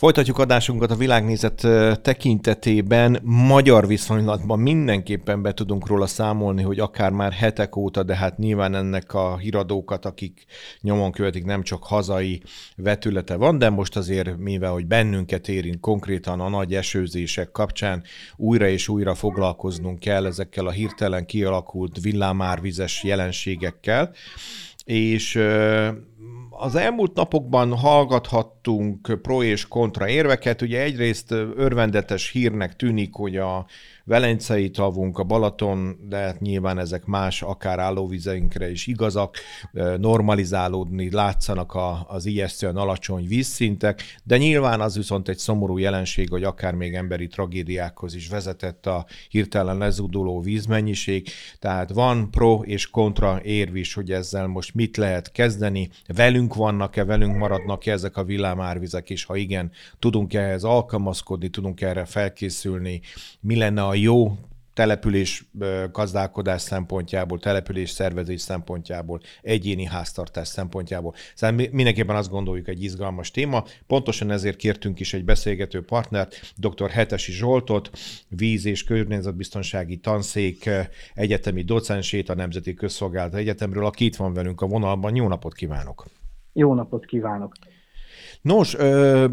Folytatjuk adásunkat a világnézet tekintetében. Magyar viszonylatban mindenképpen be tudunk róla számolni, hogy akár már hetek óta, de hát nyilván ennek a híradókat, akik nyomon követik, nem csak hazai vetülete van, de most azért, mivel hogy bennünket érint konkrétan a nagy esőzések kapcsán, újra és újra foglalkoznunk kell ezekkel a hirtelen kialakult villámárvizes jelenségekkel és az elmúlt napokban hallgathattunk pro és kontra érveket. Ugye egyrészt örvendetes hírnek tűnik, hogy a Velencei tavunk, a Balaton, de hát nyilván ezek más, akár állóvizeinkre is igazak, normalizálódni látszanak a, az ijesztően alacsony vízszintek, de nyilván az viszont egy szomorú jelenség, hogy akár még emberi tragédiákhoz is vezetett a hirtelen lezuduló vízmennyiség, tehát van pro és kontra érv is, hogy ezzel most mit lehet kezdeni, velünk vannak-e, velünk maradnak-e ezek a villámárvizek, és ha igen, tudunk -e ehhez alkalmazkodni, tudunk erre felkészülni, mi lenne a jó település gazdálkodás szempontjából, település szervezés szempontjából, egyéni háztartás szempontjából. Szóval mindenképpen azt gondoljuk egy izgalmas téma. Pontosan ezért kértünk is egy beszélgető partnert, dr. Hetesi Zsoltot, víz- és környezetbiztonsági tanszék egyetemi docensét a Nemzeti Közszolgálat Egyetemről, aki itt van velünk a vonalban. Jó napot kívánok! Jó napot kívánok! Nos, ö,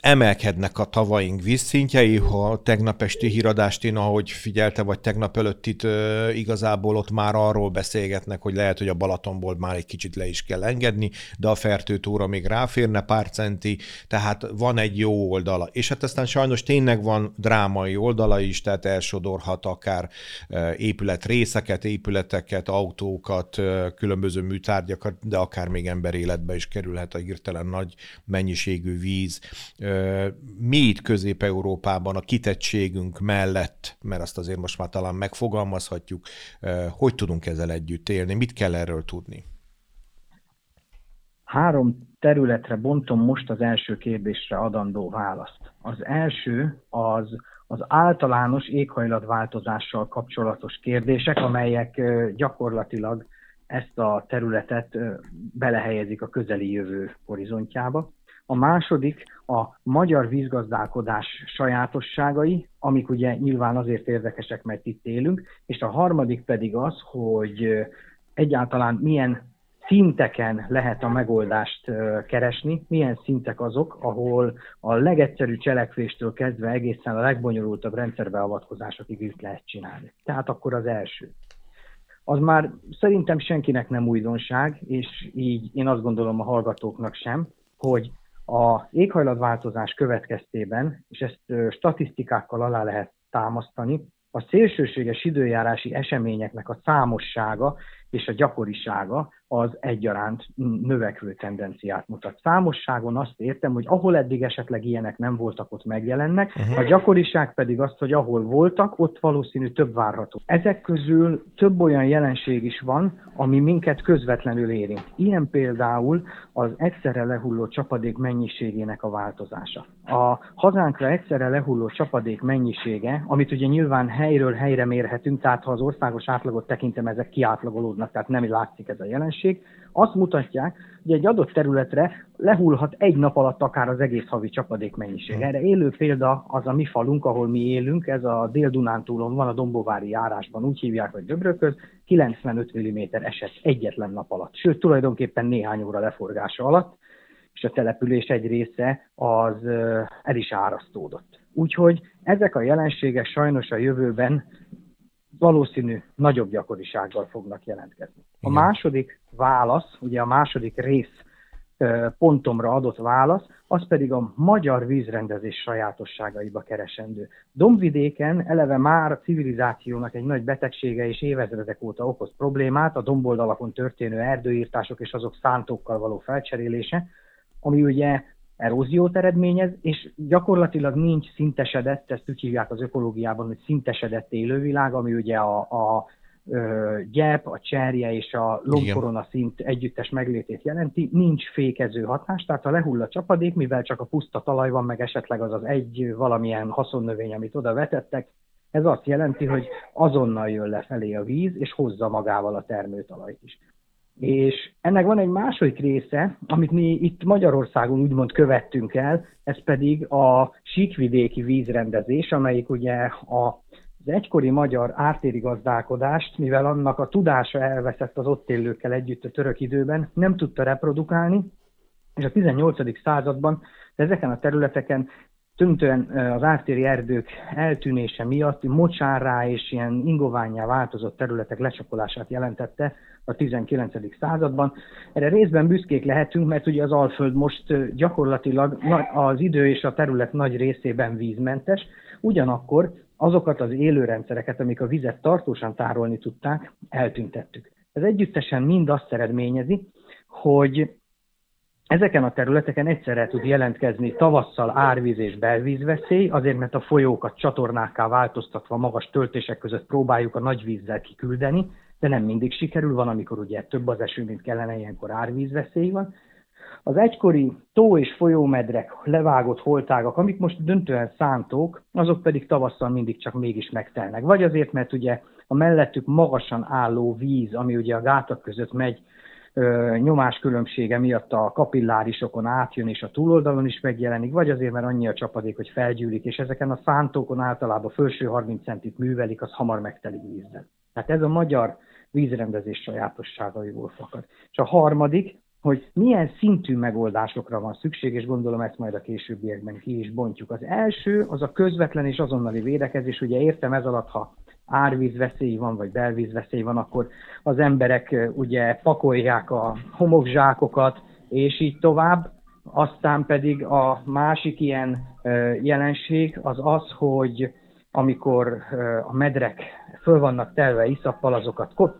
emelkednek a tavaink vízszintjei, ha tegnap esti híradást én, ahogy figyelte, vagy tegnap előtt itt ö, igazából ott már arról beszélgetnek, hogy lehet, hogy a Balatonból már egy kicsit le is kell engedni, de a fertőtóra még ráférne pár centi, tehát van egy jó oldala. És hát aztán sajnos tényleg van drámai oldala is, tehát elsodorhat akár épület részeket, épületeket, autókat, különböző műtárgyakat, de akár még emberéletbe is kerülhet a hirtelen nagy mennyiségű víz. Mi itt Közép-Európában a kitettségünk mellett, mert azt azért most már talán megfogalmazhatjuk, hogy tudunk ezzel együtt élni, mit kell erről tudni? Három területre bontom most az első kérdésre adandó választ. Az első az az általános éghajlatváltozással kapcsolatos kérdések, amelyek gyakorlatilag ezt a területet belehelyezik a közeli jövő horizontjába. A második a magyar vízgazdálkodás sajátosságai, amik ugye nyilván azért érdekesek, mert itt élünk, és a harmadik pedig az, hogy egyáltalán milyen szinteken lehet a megoldást keresni, milyen szintek azok, ahol a legegyszerűbb cselekvéstől kezdve egészen a legbonyolultabb rendszerbeavatkozásokig is lehet csinálni. Tehát akkor az első az már szerintem senkinek nem újdonság, és így én azt gondolom a hallgatóknak sem, hogy a éghajlatváltozás következtében, és ezt statisztikákkal alá lehet támasztani, a szélsőséges időjárási eseményeknek a számossága és a gyakorisága az egyaránt növekvő tendenciát mutat. Számosságon azt értem, hogy ahol eddig esetleg ilyenek nem voltak, ott megjelennek, uh-huh. a gyakoriság pedig azt, hogy ahol voltak, ott valószínű több várható. Ezek közül több olyan jelenség is van, ami minket közvetlenül érint. Ilyen például az egyszerre lehulló csapadék mennyiségének a változása. A hazánkra egyszerre lehulló csapadék mennyisége, amit ugye nyilván helyről helyre mérhetünk, tehát ha az országos átlagot tekintem, ezek kiátlagolódnak, tehát nem látszik ez a jelenség, jelenség, azt mutatják, hogy egy adott területre lehullhat egy nap alatt akár az egész havi csapadék mennyiség. Hmm. Erre élő példa az a mi falunk, ahol mi élünk, ez a Dél-Dunántúlon van, a Dombovári járásban, úgy hívják, hogy Döbrököz, 95 mm esett egyetlen nap alatt, sőt tulajdonképpen néhány óra leforgása alatt, és a település egy része az el is árasztódott. Úgyhogy ezek a jelenségek sajnos a jövőben valószínű nagyobb gyakorisággal fognak jelentkezni. A második válasz, ugye a második rész pontomra adott válasz, az pedig a magyar vízrendezés sajátosságaiba keresendő. Dombvidéken eleve már a civilizációnak egy nagy betegsége és évezredek óta okoz problémát, a domboldalakon történő erdőírtások és azok szántókkal való felcserélése, ami ugye eróziót eredményez, és gyakorlatilag nincs szintesedett, ezt úgy hívják az ökológiában, hogy szintesedett élővilág, ami ugye a, a gyep, a cserje és a lombkorona szint együttes meglétét jelenti, nincs fékező hatás, tehát ha lehull a csapadék, mivel csak a puszta talaj van, meg esetleg az az egy valamilyen haszonnövény, amit oda vetettek, ez azt jelenti, hogy azonnal jön lefelé a víz, és hozza magával a termőtalajt is. És ennek van egy második része, amit mi itt Magyarországon úgymond követtünk el, ez pedig a síkvidéki vízrendezés, amelyik ugye a az egykori magyar ártéri gazdálkodást, mivel annak a tudása elveszett az ott élőkkel együtt a török időben, nem tudta reprodukálni, és a 18. században ezeken a területeken tűntően az ártéri erdők eltűnése miatt mocsárrá és ilyen ingoványá változott területek lecsapolását jelentette a 19. században. Erre részben büszkék lehetünk, mert ugye az Alföld most gyakorlatilag az idő és a terület nagy részében vízmentes, ugyanakkor azokat az élőrendszereket, amik a vizet tartósan tárolni tudták, eltüntettük. Ez együttesen mind azt eredményezi, hogy Ezeken a területeken egyszerre tud jelentkezni tavasszal árvíz és belvízveszély, azért mert a folyókat csatornákká változtatva magas töltések között próbáljuk a nagy vízzel kiküldeni, de nem mindig sikerül, van, amikor ugye több az eső, mint kellene, ilyenkor árvízveszély van. Az egykori tó és folyómedrek, levágott holtágak, amik most döntően szántók, azok pedig tavasszal mindig csak mégis megtelnek. Vagy azért, mert ugye a mellettük magasan álló víz, ami ugye a gátak között megy, nyomáskülönbsége miatt a kapillárisokon átjön, és a túloldalon is megjelenik, vagy azért, mert annyi a csapadék, hogy felgyűlik, és ezeken a szántókon általában felső 30 centit művelik, az hamar megtelik vízzel. Tehát ez a magyar vízrendezés sajátosságaiból fakad. És a harmadik, hogy milyen szintű megoldásokra van szükség, és gondolom ezt majd a későbbiekben ki is bontjuk. Az első, az a közvetlen és azonnali védekezés, ugye értem ez alatt, ha árvízveszély van, vagy belvízveszély van, akkor az emberek ugye pakolják a homokzsákokat, és így tovább. Aztán pedig a másik ilyen jelenség az az, hogy amikor a medrek föl vannak telve iszappal, azokat kot,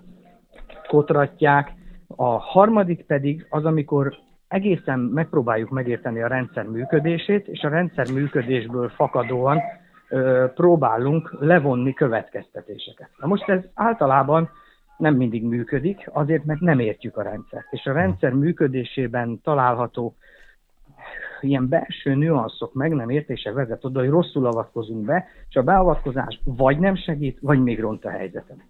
kotratják. A harmadik pedig az, amikor egészen megpróbáljuk megérteni a rendszer működését, és a rendszer működésből fakadóan próbálunk levonni következtetéseket. Na most ez általában nem mindig működik, azért, mert nem értjük a rendszert. És a rendszer működésében található ilyen belső nüanszok meg nem értése vezet oda, hogy rosszul avatkozunk be, és a beavatkozás vagy nem segít, vagy még ront a helyzetem.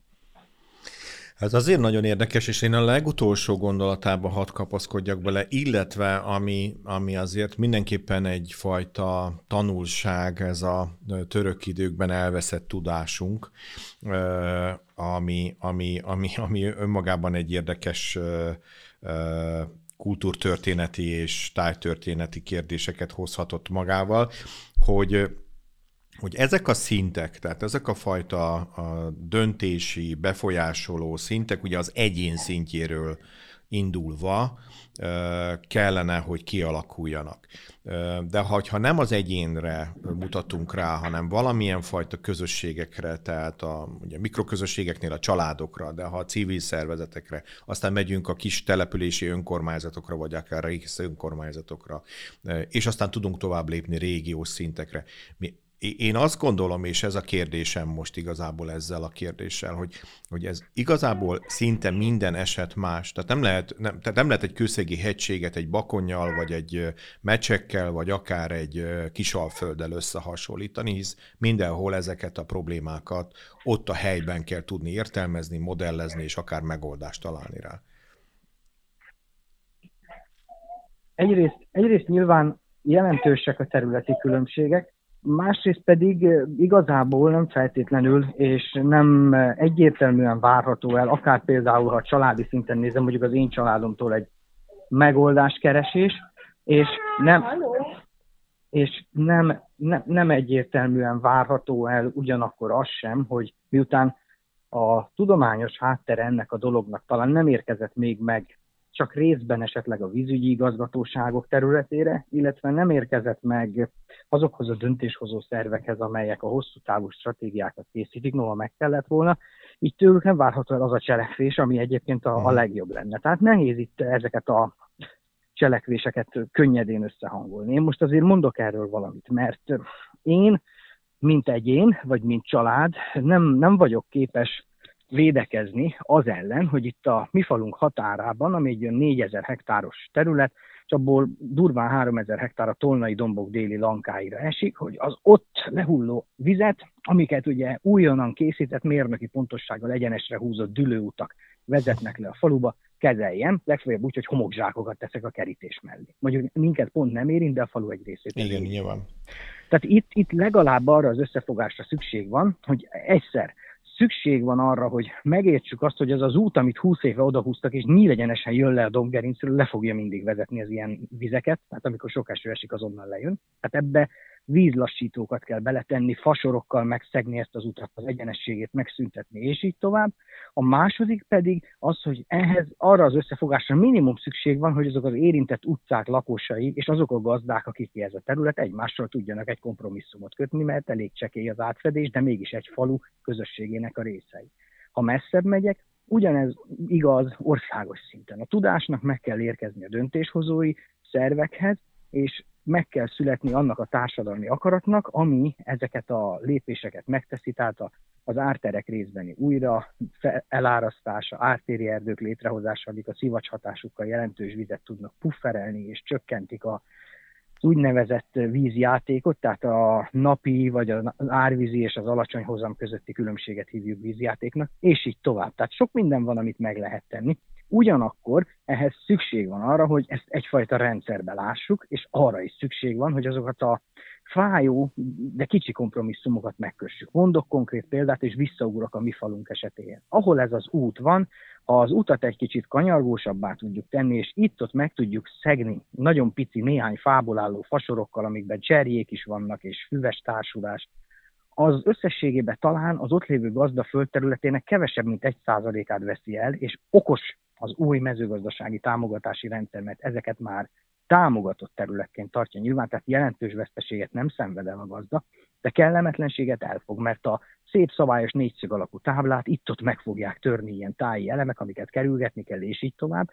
Ez azért nagyon érdekes, és én a legutolsó gondolatába hadd kapaszkodjak bele, illetve ami, ami azért mindenképpen egyfajta tanulság, ez a török időkben elveszett tudásunk, ami, ami, ami, ami önmagában egy érdekes kultúrtörténeti és tájtörténeti kérdéseket hozhatott magával, hogy hogy ezek a szintek, tehát ezek a fajta a döntési, befolyásoló szintek, ugye az egyén szintjéről indulva kellene, hogy kialakuljanak. De ha nem az egyénre mutatunk rá, hanem valamilyen fajta közösségekre, tehát a ugye mikroközösségeknél a családokra, de ha a civil szervezetekre, aztán megyünk a kis települési önkormányzatokra, vagy akár rész önkormányzatokra, és aztán tudunk tovább lépni régiós szintekre. Mi én azt gondolom, és ez a kérdésem most igazából ezzel a kérdéssel, hogy, hogy ez igazából szinte minden eset más. Tehát nem lehet, nem, tehát nem lehet egy kőszegi hegységet egy bakonnyal, vagy egy mecsekkel, vagy akár egy kisalfölddel összehasonlítani, hisz mindenhol ezeket a problémákat ott a helyben kell tudni értelmezni, modellezni, és akár megoldást találni rá. Egyrészt, egyrészt nyilván jelentősek a területi különbségek, Másrészt pedig igazából nem feltétlenül, és nem egyértelműen várható el, akár például, ha családi szinten nézem, mondjuk az én családomtól egy megoldáskeresés, és nem, és nem, nem, nem egyértelműen várható el ugyanakkor az sem, hogy miután a tudományos háttere ennek a dolognak talán nem érkezett még meg csak részben esetleg a vízügyi igazgatóságok területére, illetve nem érkezett meg azokhoz a döntéshozó szervekhez, amelyek a hosszú távú stratégiákat készítik, noha meg kellett volna, így tőlük nem várható el az a cselekvés, ami egyébként a, a mhm. legjobb lenne. Tehát nehéz itt ezeket a cselekvéseket könnyedén összehangolni. Én most azért mondok erről valamit, mert én, mint egyén, vagy mint család, nem, nem vagyok képes védekezni az ellen, hogy itt a mi falunk határában, ami egy 4000 hektáros terület, és abból durván 3000 hektár a Tolnai dombok déli lankáira esik, hogy az ott lehulló vizet, amiket ugye újonnan készített mérnöki pontossággal egyenesre húzott dülőutak vezetnek le a faluba, kezeljem, legfeljebb úgy, hogy homokzsákokat teszek a kerítés mellé. Mondjuk minket pont nem érint, de a falu egy részét. Igen, nyilván. Tehát itt, itt legalább arra az összefogásra szükség van, hogy egyszer szükség van arra, hogy megértsük azt, hogy az az út, amit 20 éve odahúztak, és nyílegyenesen jön le a dombgerincről, le fogja mindig vezetni az ilyen vizeket, tehát amikor sok eső esik, azonnal lejön. Tehát ebbe vízlassítókat kell beletenni, fasorokkal megszegni ezt az utat, az egyenességét megszüntetni, és így tovább. A második pedig az, hogy ehhez arra az összefogásra minimum szükség van, hogy azok az érintett utcák lakosai és azok a gazdák, akik ez a terület egymással tudjanak egy kompromisszumot kötni, mert elég csekély az átfedés, de mégis egy falu közösségének a részei. Ha messzebb megyek, Ugyanez igaz országos szinten. A tudásnak meg kell érkezni a döntéshozói szervekhez, és meg kell születni annak a társadalmi akaratnak, ami ezeket a lépéseket megteszi, tehát az árterek részbeni újra elárasztása, ártéri erdők létrehozása, amik a szivacs hatásukkal jelentős vizet tudnak pufferelni, és csökkentik a úgynevezett vízjátékot, tehát a napi vagy az árvízi és az alacsony hozam közötti különbséget hívjuk vízjátéknak, és így tovább. Tehát sok minden van, amit meg lehet tenni. Ugyanakkor ehhez szükség van arra, hogy ezt egyfajta rendszerbe lássuk, és arra is szükség van, hogy azokat a fájó, de kicsi kompromisszumokat megkössük. Mondok konkrét példát, és visszaugrok a mi falunk esetén. Ahol ez az út van, az utat egy kicsit kanyargósabbá tudjuk tenni, és itt-ott meg tudjuk szegni nagyon pici, néhány fából álló fasorokkal, amikben cserjék is vannak, és füves társulás, az összességében talán az ott lévő gazda földterületének kevesebb, mint egy százalékát veszi el, és okos az új mezőgazdasági támogatási rendszer, mert ezeket már támogatott területként tartja nyilván, tehát jelentős veszteséget nem szenved el a gazda, de kellemetlenséget elfog, mert a szép szabályos négyszög alakú táblát itt-ott meg fogják törni ilyen táji elemek, amiket kerülgetni kell, és így tovább.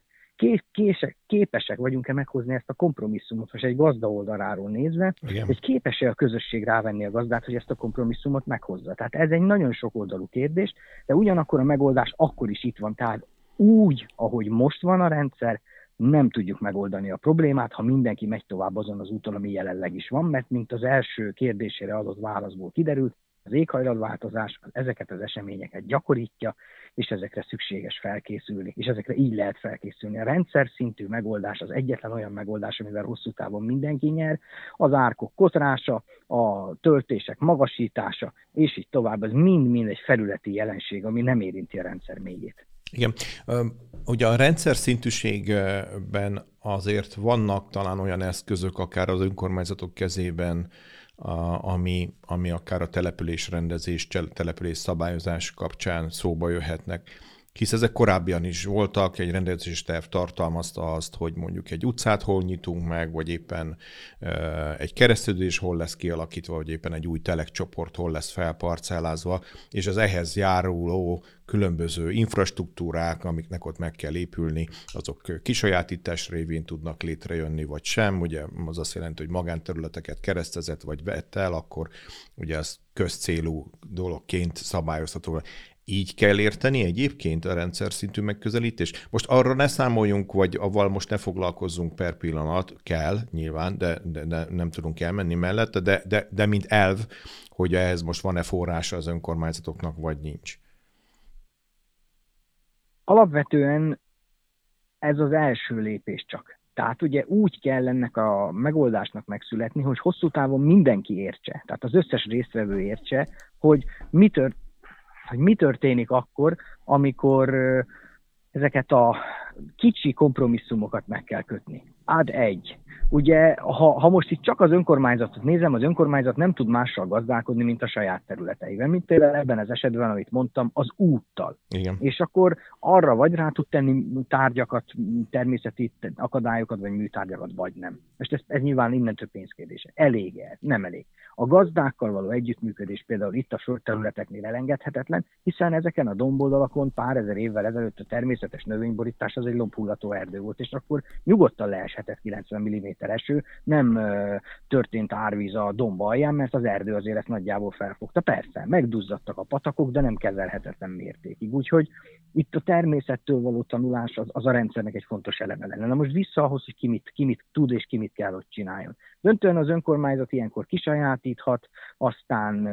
Kések, képesek vagyunk-e meghozni ezt a kompromisszumot, most egy gazda oldaláról nézve, Igen. hogy képes-e a közösség rávenni a gazdát, hogy ezt a kompromisszumot meghozza. Tehát ez egy nagyon sok oldalú kérdés, de ugyanakkor a megoldás akkor is itt van. Tehát úgy, ahogy most van a rendszer, nem tudjuk megoldani a problémát, ha mindenki megy tovább azon az úton, ami jelenleg is van, mert mint az első kérdésére adott válaszból kiderült, az éghajlatváltozás ezeket az eseményeket gyakorítja, és ezekre szükséges felkészülni, és ezekre így lehet felkészülni. A rendszer szintű megoldás az egyetlen olyan megoldás, amivel hosszú távon mindenki nyer, az árkok kotrása, a töltések magasítása, és így tovább, ez mind-mind egy felületi jelenség, ami nem érinti a rendszer mélyét. Igen. Ugye a rendszer szintűségben azért vannak talán olyan eszközök, akár az önkormányzatok kezében, ami, ami akár a település rendezés, település szabályozás kapcsán szóba jöhetnek hisz ezek korábbian is voltak, egy rendezési terv tartalmazta azt, hogy mondjuk egy utcát hol nyitunk meg, vagy éppen egy keresztődés hol lesz kialakítva, vagy éppen egy új telekcsoport hol lesz felparcellázva, és az ehhez járuló különböző infrastruktúrák, amiknek ott meg kell épülni, azok kisajátítás révén tudnak létrejönni, vagy sem. Ugye az azt jelenti, hogy magánterületeket keresztezett, vagy vett el, akkor ugye az közcélú dologként szabályozható így kell érteni egyébként a rendszer szintű megközelítés? Most arra ne számoljunk, vagy avval most ne foglalkozzunk per pillanat, kell nyilván, de, de, de nem tudunk elmenni mellette, de, de, de mint elv, hogy ehhez most van-e forrása az önkormányzatoknak, vagy nincs. Alapvetően ez az első lépés csak. Tehát ugye úgy kell ennek a megoldásnak megszületni, hogy hosszú távon mindenki értse, tehát az összes résztvevő értse, hogy mi tört, hogy mi történik akkor, amikor ezeket a kicsi kompromisszumokat meg kell kötni. Ad egy. Ugye, ha, ha most itt csak az önkormányzatot nézem, az önkormányzat nem tud mással gazdálkodni, mint a saját területeivel. Mint például ebben az esetben, amit mondtam, az úttal. Igen. És akkor arra vagy rá tud tenni tárgyakat, természeti akadályokat, vagy műtárgyakat, vagy nem. Most ez, ez nyilván innentől pénzkérdése. Elég -e? Nem elég. A gazdákkal való együttműködés például itt a földterületeknél elengedhetetlen, hiszen ezeken a domboldalakon pár ezer évvel ezelőtt a természetes növényborítás az egy lombhullató erdő volt, és akkor nyugodtan leeshetett 90 mm eső, nem történt árvíz a domb alján, mert az erdő azért ezt nagyjából felfogta. Persze, megduzzadtak a patakok, de nem kezelhetetlen mértékig. Úgyhogy itt a természettől való tanulás az, az a rendszernek egy fontos eleme lenne. Na most vissza ahhoz, hogy ki mit, ki mit tud és ki mit kell, hogy csináljon. Döntően az önkormányzat ilyenkor kisajátíthat, aztán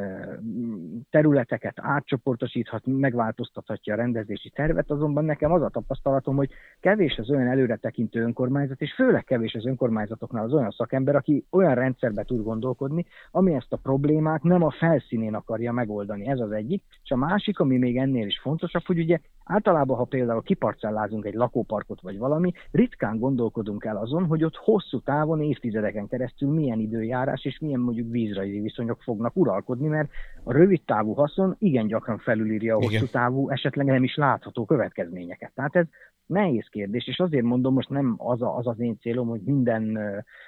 területeket átcsoportosíthat, megváltoztathatja a rendezési tervet, azonban nekem az a tapasztalatom, hogy kevés az olyan előretekintő önkormányzat, és főleg kevés az önkormányzatoknál az olyan szakember, aki olyan rendszerbe tud gondolkodni, ami ezt a problémát nem a felszínén akarja megoldani. Ez az egyik. És a másik, ami még ennél is fontosabb, hogy ugye általában, ha például kiparcellázunk egy lakóparkot vagy valami, ritkán gondolkodunk el azon, hogy ott hosszú távon, évtizedeken keresztül milyen időjárás és milyen mondjuk vízrajzi viszonyok fognak uralkodni, mert a rövid távú haszon igen gyakran felülírja a hosszú távú, esetleg nem is látható következményeket. Tehát ez nehéz kérdés, és azért mondom, most nem az, a, az az én célom, hogy minden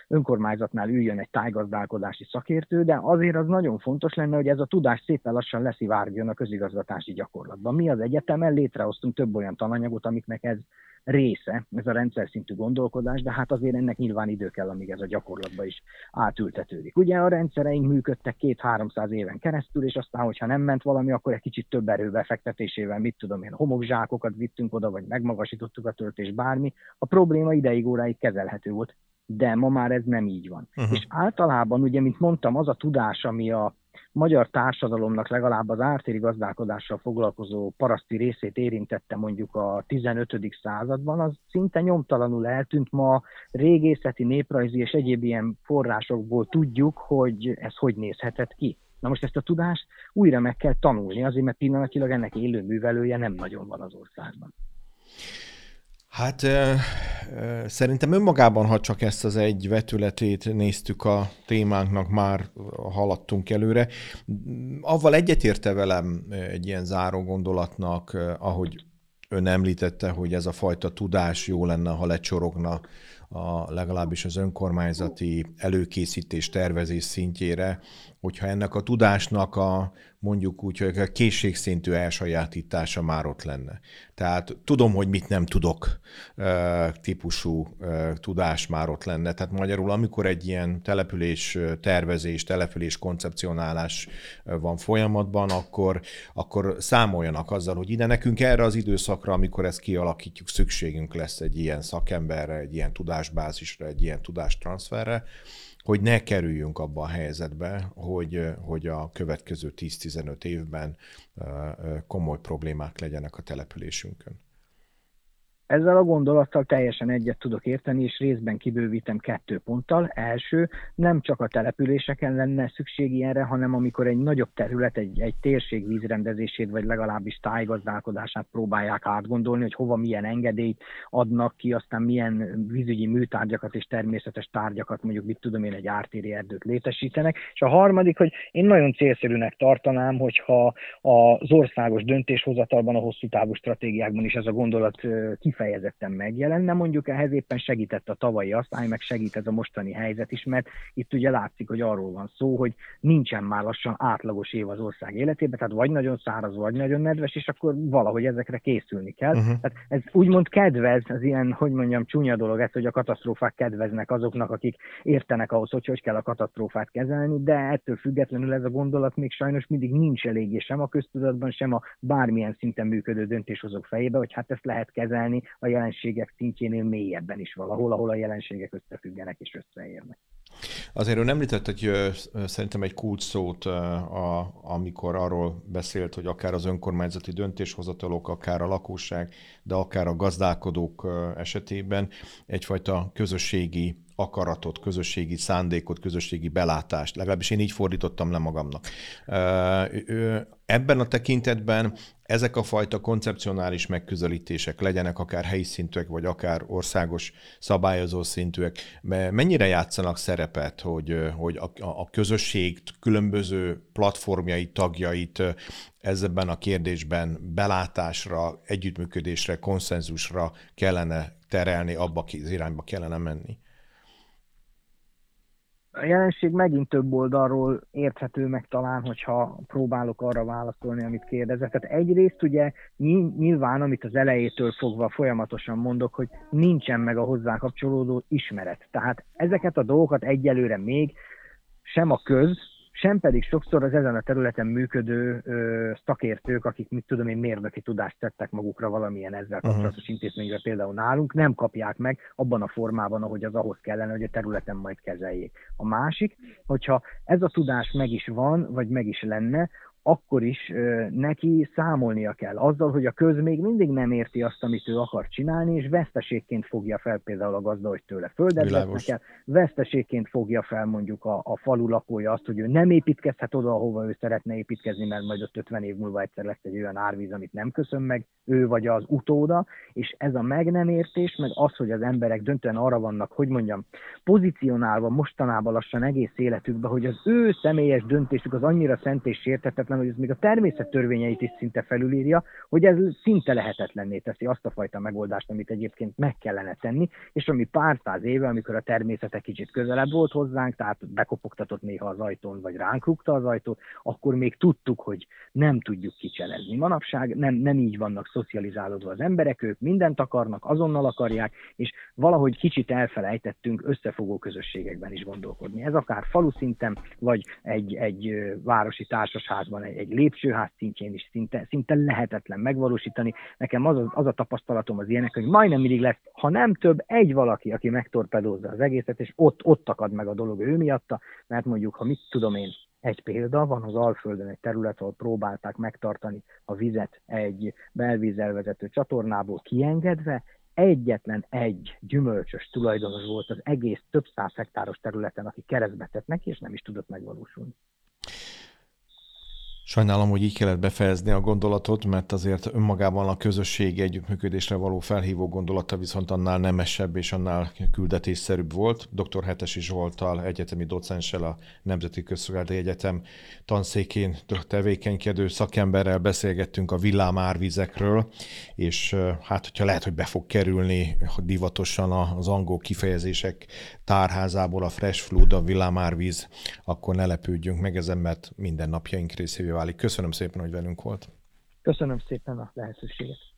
önkormányzatnál üljön egy tájgazdálkodási szakértő, de azért az nagyon fontos lenne, hogy ez a tudás szépen lassan leszivárgjon a közigazgatási gyakorlatban. Mi az egyetemen létrehoztunk több olyan tananyagot, amiknek ez része, ez a rendszer szintű gondolkodás, de hát azért ennek nyilván idő kell, amíg ez a gyakorlatba is átültetődik. Ugye a rendszereink működtek két-háromszáz éven keresztül, és aztán, hogyha nem ment valami, akkor egy kicsit több erőbefektetésével, mit tudom én, homokzsákokat vittünk oda, vagy megmagasítottuk a töltést, bármi. A probléma ideig óráig kezelhető volt, de ma már ez nem így van. Uh-huh. És általában, ugye, mint mondtam, az a tudás, ami a magyar társadalomnak legalább az ártéri gazdálkodással foglalkozó paraszti részét érintette mondjuk a 15. században, az szinte nyomtalanul eltűnt. Ma régészeti, néprajzi és egyéb ilyen forrásokból tudjuk, hogy ez hogy nézhetett ki. Na most ezt a tudást újra meg kell tanulni, azért mert pillanatilag ennek élő művelője nem nagyon van az országban. Hát szerintem önmagában, ha csak ezt az egy vetületét néztük a témánknak, már haladtunk előre. Avval egyetérte velem egy ilyen záró gondolatnak, ahogy ön említette, hogy ez a fajta tudás jó lenne, ha lecsorogna a, legalábbis az önkormányzati előkészítés, tervezés szintjére, hogyha ennek a tudásnak a mondjuk úgy, hogy a készségszintű elsajátítása már ott lenne. Tehát tudom, hogy mit nem tudok típusú tudás már ott lenne. Tehát magyarul, amikor egy ilyen település tervezés, település koncepcionálás van folyamatban, akkor, akkor számoljanak azzal, hogy ide nekünk erre az időszakra, amikor ezt kialakítjuk, szükségünk lesz egy ilyen szakemberre, egy ilyen tudásbázisra, egy ilyen tudástranszferre, hogy ne kerüljünk abba a helyzetbe, hogy, hogy a következő 10-15 évben komoly problémák legyenek a településünkön. Ezzel a gondolattal teljesen egyet tudok érteni, és részben kibővítem kettő ponttal. Első, nem csak a településeken lenne szükség ilyenre, hanem amikor egy nagyobb terület, egy, egy térség vízrendezését, vagy legalábbis tájgazdálkodását próbálják átgondolni, hogy hova milyen engedélyt adnak ki, aztán milyen vízügyi műtárgyakat és természetes tárgyakat, mondjuk mit tudom én, egy ártéri erdőt létesítenek. És a harmadik, hogy én nagyon célszerűnek tartanám, hogyha az országos döntéshozatalban, a hosszú távú stratégiákban is ez a gondolat ki kifejezetten megjelenne, mondjuk ehhez éppen segített a tavalyi asztály, meg segít ez a mostani helyzet is, mert itt ugye látszik, hogy arról van szó, hogy nincsen már lassan átlagos év az ország életében, tehát vagy nagyon száraz, vagy nagyon nedves, és akkor valahogy ezekre készülni kell. Uh-huh. Tehát ez úgymond kedvez, az ilyen, hogy mondjam, csúnya dolog ez, hogy a katasztrófák kedveznek azoknak, akik értenek ahhoz, hogy hogy kell a katasztrófát kezelni, de ettől függetlenül ez a gondolat még sajnos mindig nincs eléggé sem a köztudatban, sem a bármilyen szinten működő döntéshozók fejébe, hogy hát ezt lehet kezelni, a jelenségek szintjénél mélyebben is valahol, ahol a jelenségek összefüggenek és összeérnek. Azért ön említett hogy szerintem egy kulcs szót, a, amikor arról beszélt, hogy akár az önkormányzati döntéshozatalok, akár a lakosság, de akár a gazdálkodók esetében egyfajta közösségi akaratot, közösségi szándékot, közösségi belátást. Legalábbis én így fordítottam le magamnak. Ebben a tekintetben ezek a fajta koncepcionális megközelítések legyenek akár helyi szintűek, vagy akár országos szabályozó szintűek, mennyire játszanak szerepet, hogy, hogy a, a közösség különböző platformjai, tagjait ezzel a kérdésben belátásra, együttműködésre, konszenzusra kellene terelni, abba az irányba kellene menni? A jelenség megint több oldalról érthető meg talán, hogyha próbálok arra válaszolni, amit kérdezett. Tehát egyrészt ugye nyilván, amit az elejétől fogva folyamatosan mondok, hogy nincsen meg a hozzá kapcsolódó ismeret. Tehát ezeket a dolgokat egyelőre még sem a köz, sem pedig sokszor az ezen a területen működő ö, szakértők, akik, mit tudom én, mérnöki tudást tettek magukra valamilyen ezzel mhm. kapcsolatos uh-huh. intézményre, például nálunk, nem kapják meg abban a formában, ahogy az ahhoz kellene, hogy a területen majd kezeljék. A másik, hogyha ez a tudás meg is van, vagy meg is lenne, akkor is neki számolnia kell azzal, hogy a köz még mindig nem érti azt, amit ő akar csinálni, és veszteségként fogja fel például a gazda, hogy tőle földet vesznek el, veszteségként fogja fel mondjuk a, a falu lakója azt, hogy ő nem építkezhet oda, ahova ő szeretne építkezni, mert majd ott 50 év múlva egyszer lesz egy olyan árvíz, amit nem köszön meg, ő vagy az utóda, és ez a meg nem értés, meg az, hogy az emberek döntően arra vannak, hogy mondjam, pozícionálva mostanában lassan egész életükben, hogy az ő személyes döntésük az annyira szent és sértetetlen, hanem hogy ez még a természet törvényeit is szinte felülírja, hogy ez szinte lehetetlenné teszi azt a fajta megoldást, amit egyébként meg kellene tenni, és ami pár száz éve, amikor a természet kicsit közelebb volt hozzánk, tehát bekopogtatott néha az ajtón, vagy ránk rúgta az ajtót, akkor még tudtuk, hogy nem tudjuk kicselezni. Manapság nem, nem így vannak szocializálódva az emberek, ők mindent akarnak, azonnal akarják, és valahogy kicsit elfelejtettünk összefogó közösségekben is gondolkodni. Ez akár falu szinten, vagy egy, egy városi társasházban egy, egy lépcsőház szintjén is szinte, szinte lehetetlen megvalósítani. Nekem az, az a tapasztalatom az ilyenek, hogy majdnem mindig lesz, ha nem több, egy valaki, aki megtorpedózza az egészet, és ott, ott akad meg a dolog ő miatta, mert mondjuk, ha mit tudom én, egy példa, van az Alföldön egy terület, ahol próbálták megtartani a vizet egy belvízzel vezető csatornából kiengedve, egyetlen egy gyümölcsös tulajdonos volt az egész több száz hektáros területen, aki keresztbe tett neki, és nem is tudott megvalósulni. Sajnálom, hogy így kellett befejezni a gondolatot, mert azért önmagában a közösség együttműködésre való felhívó gondolata viszont annál nemesebb és annál küldetésszerűbb volt. Dr. Hetesi Zsoltal, egyetemi docenssel a Nemzeti Közszolgálati Egyetem tanszékén tevékenykedő szakemberrel beszélgettünk a villámárvizekről, és hát, hogyha lehet, hogy be fog kerülni divatosan az angol kifejezések tárházából a fresh flood, a villámárvíz, akkor ne lepődjünk meg ezen, mert minden napjaink részévé válik. Köszönöm szépen, hogy velünk volt. Köszönöm szépen a lehetőséget.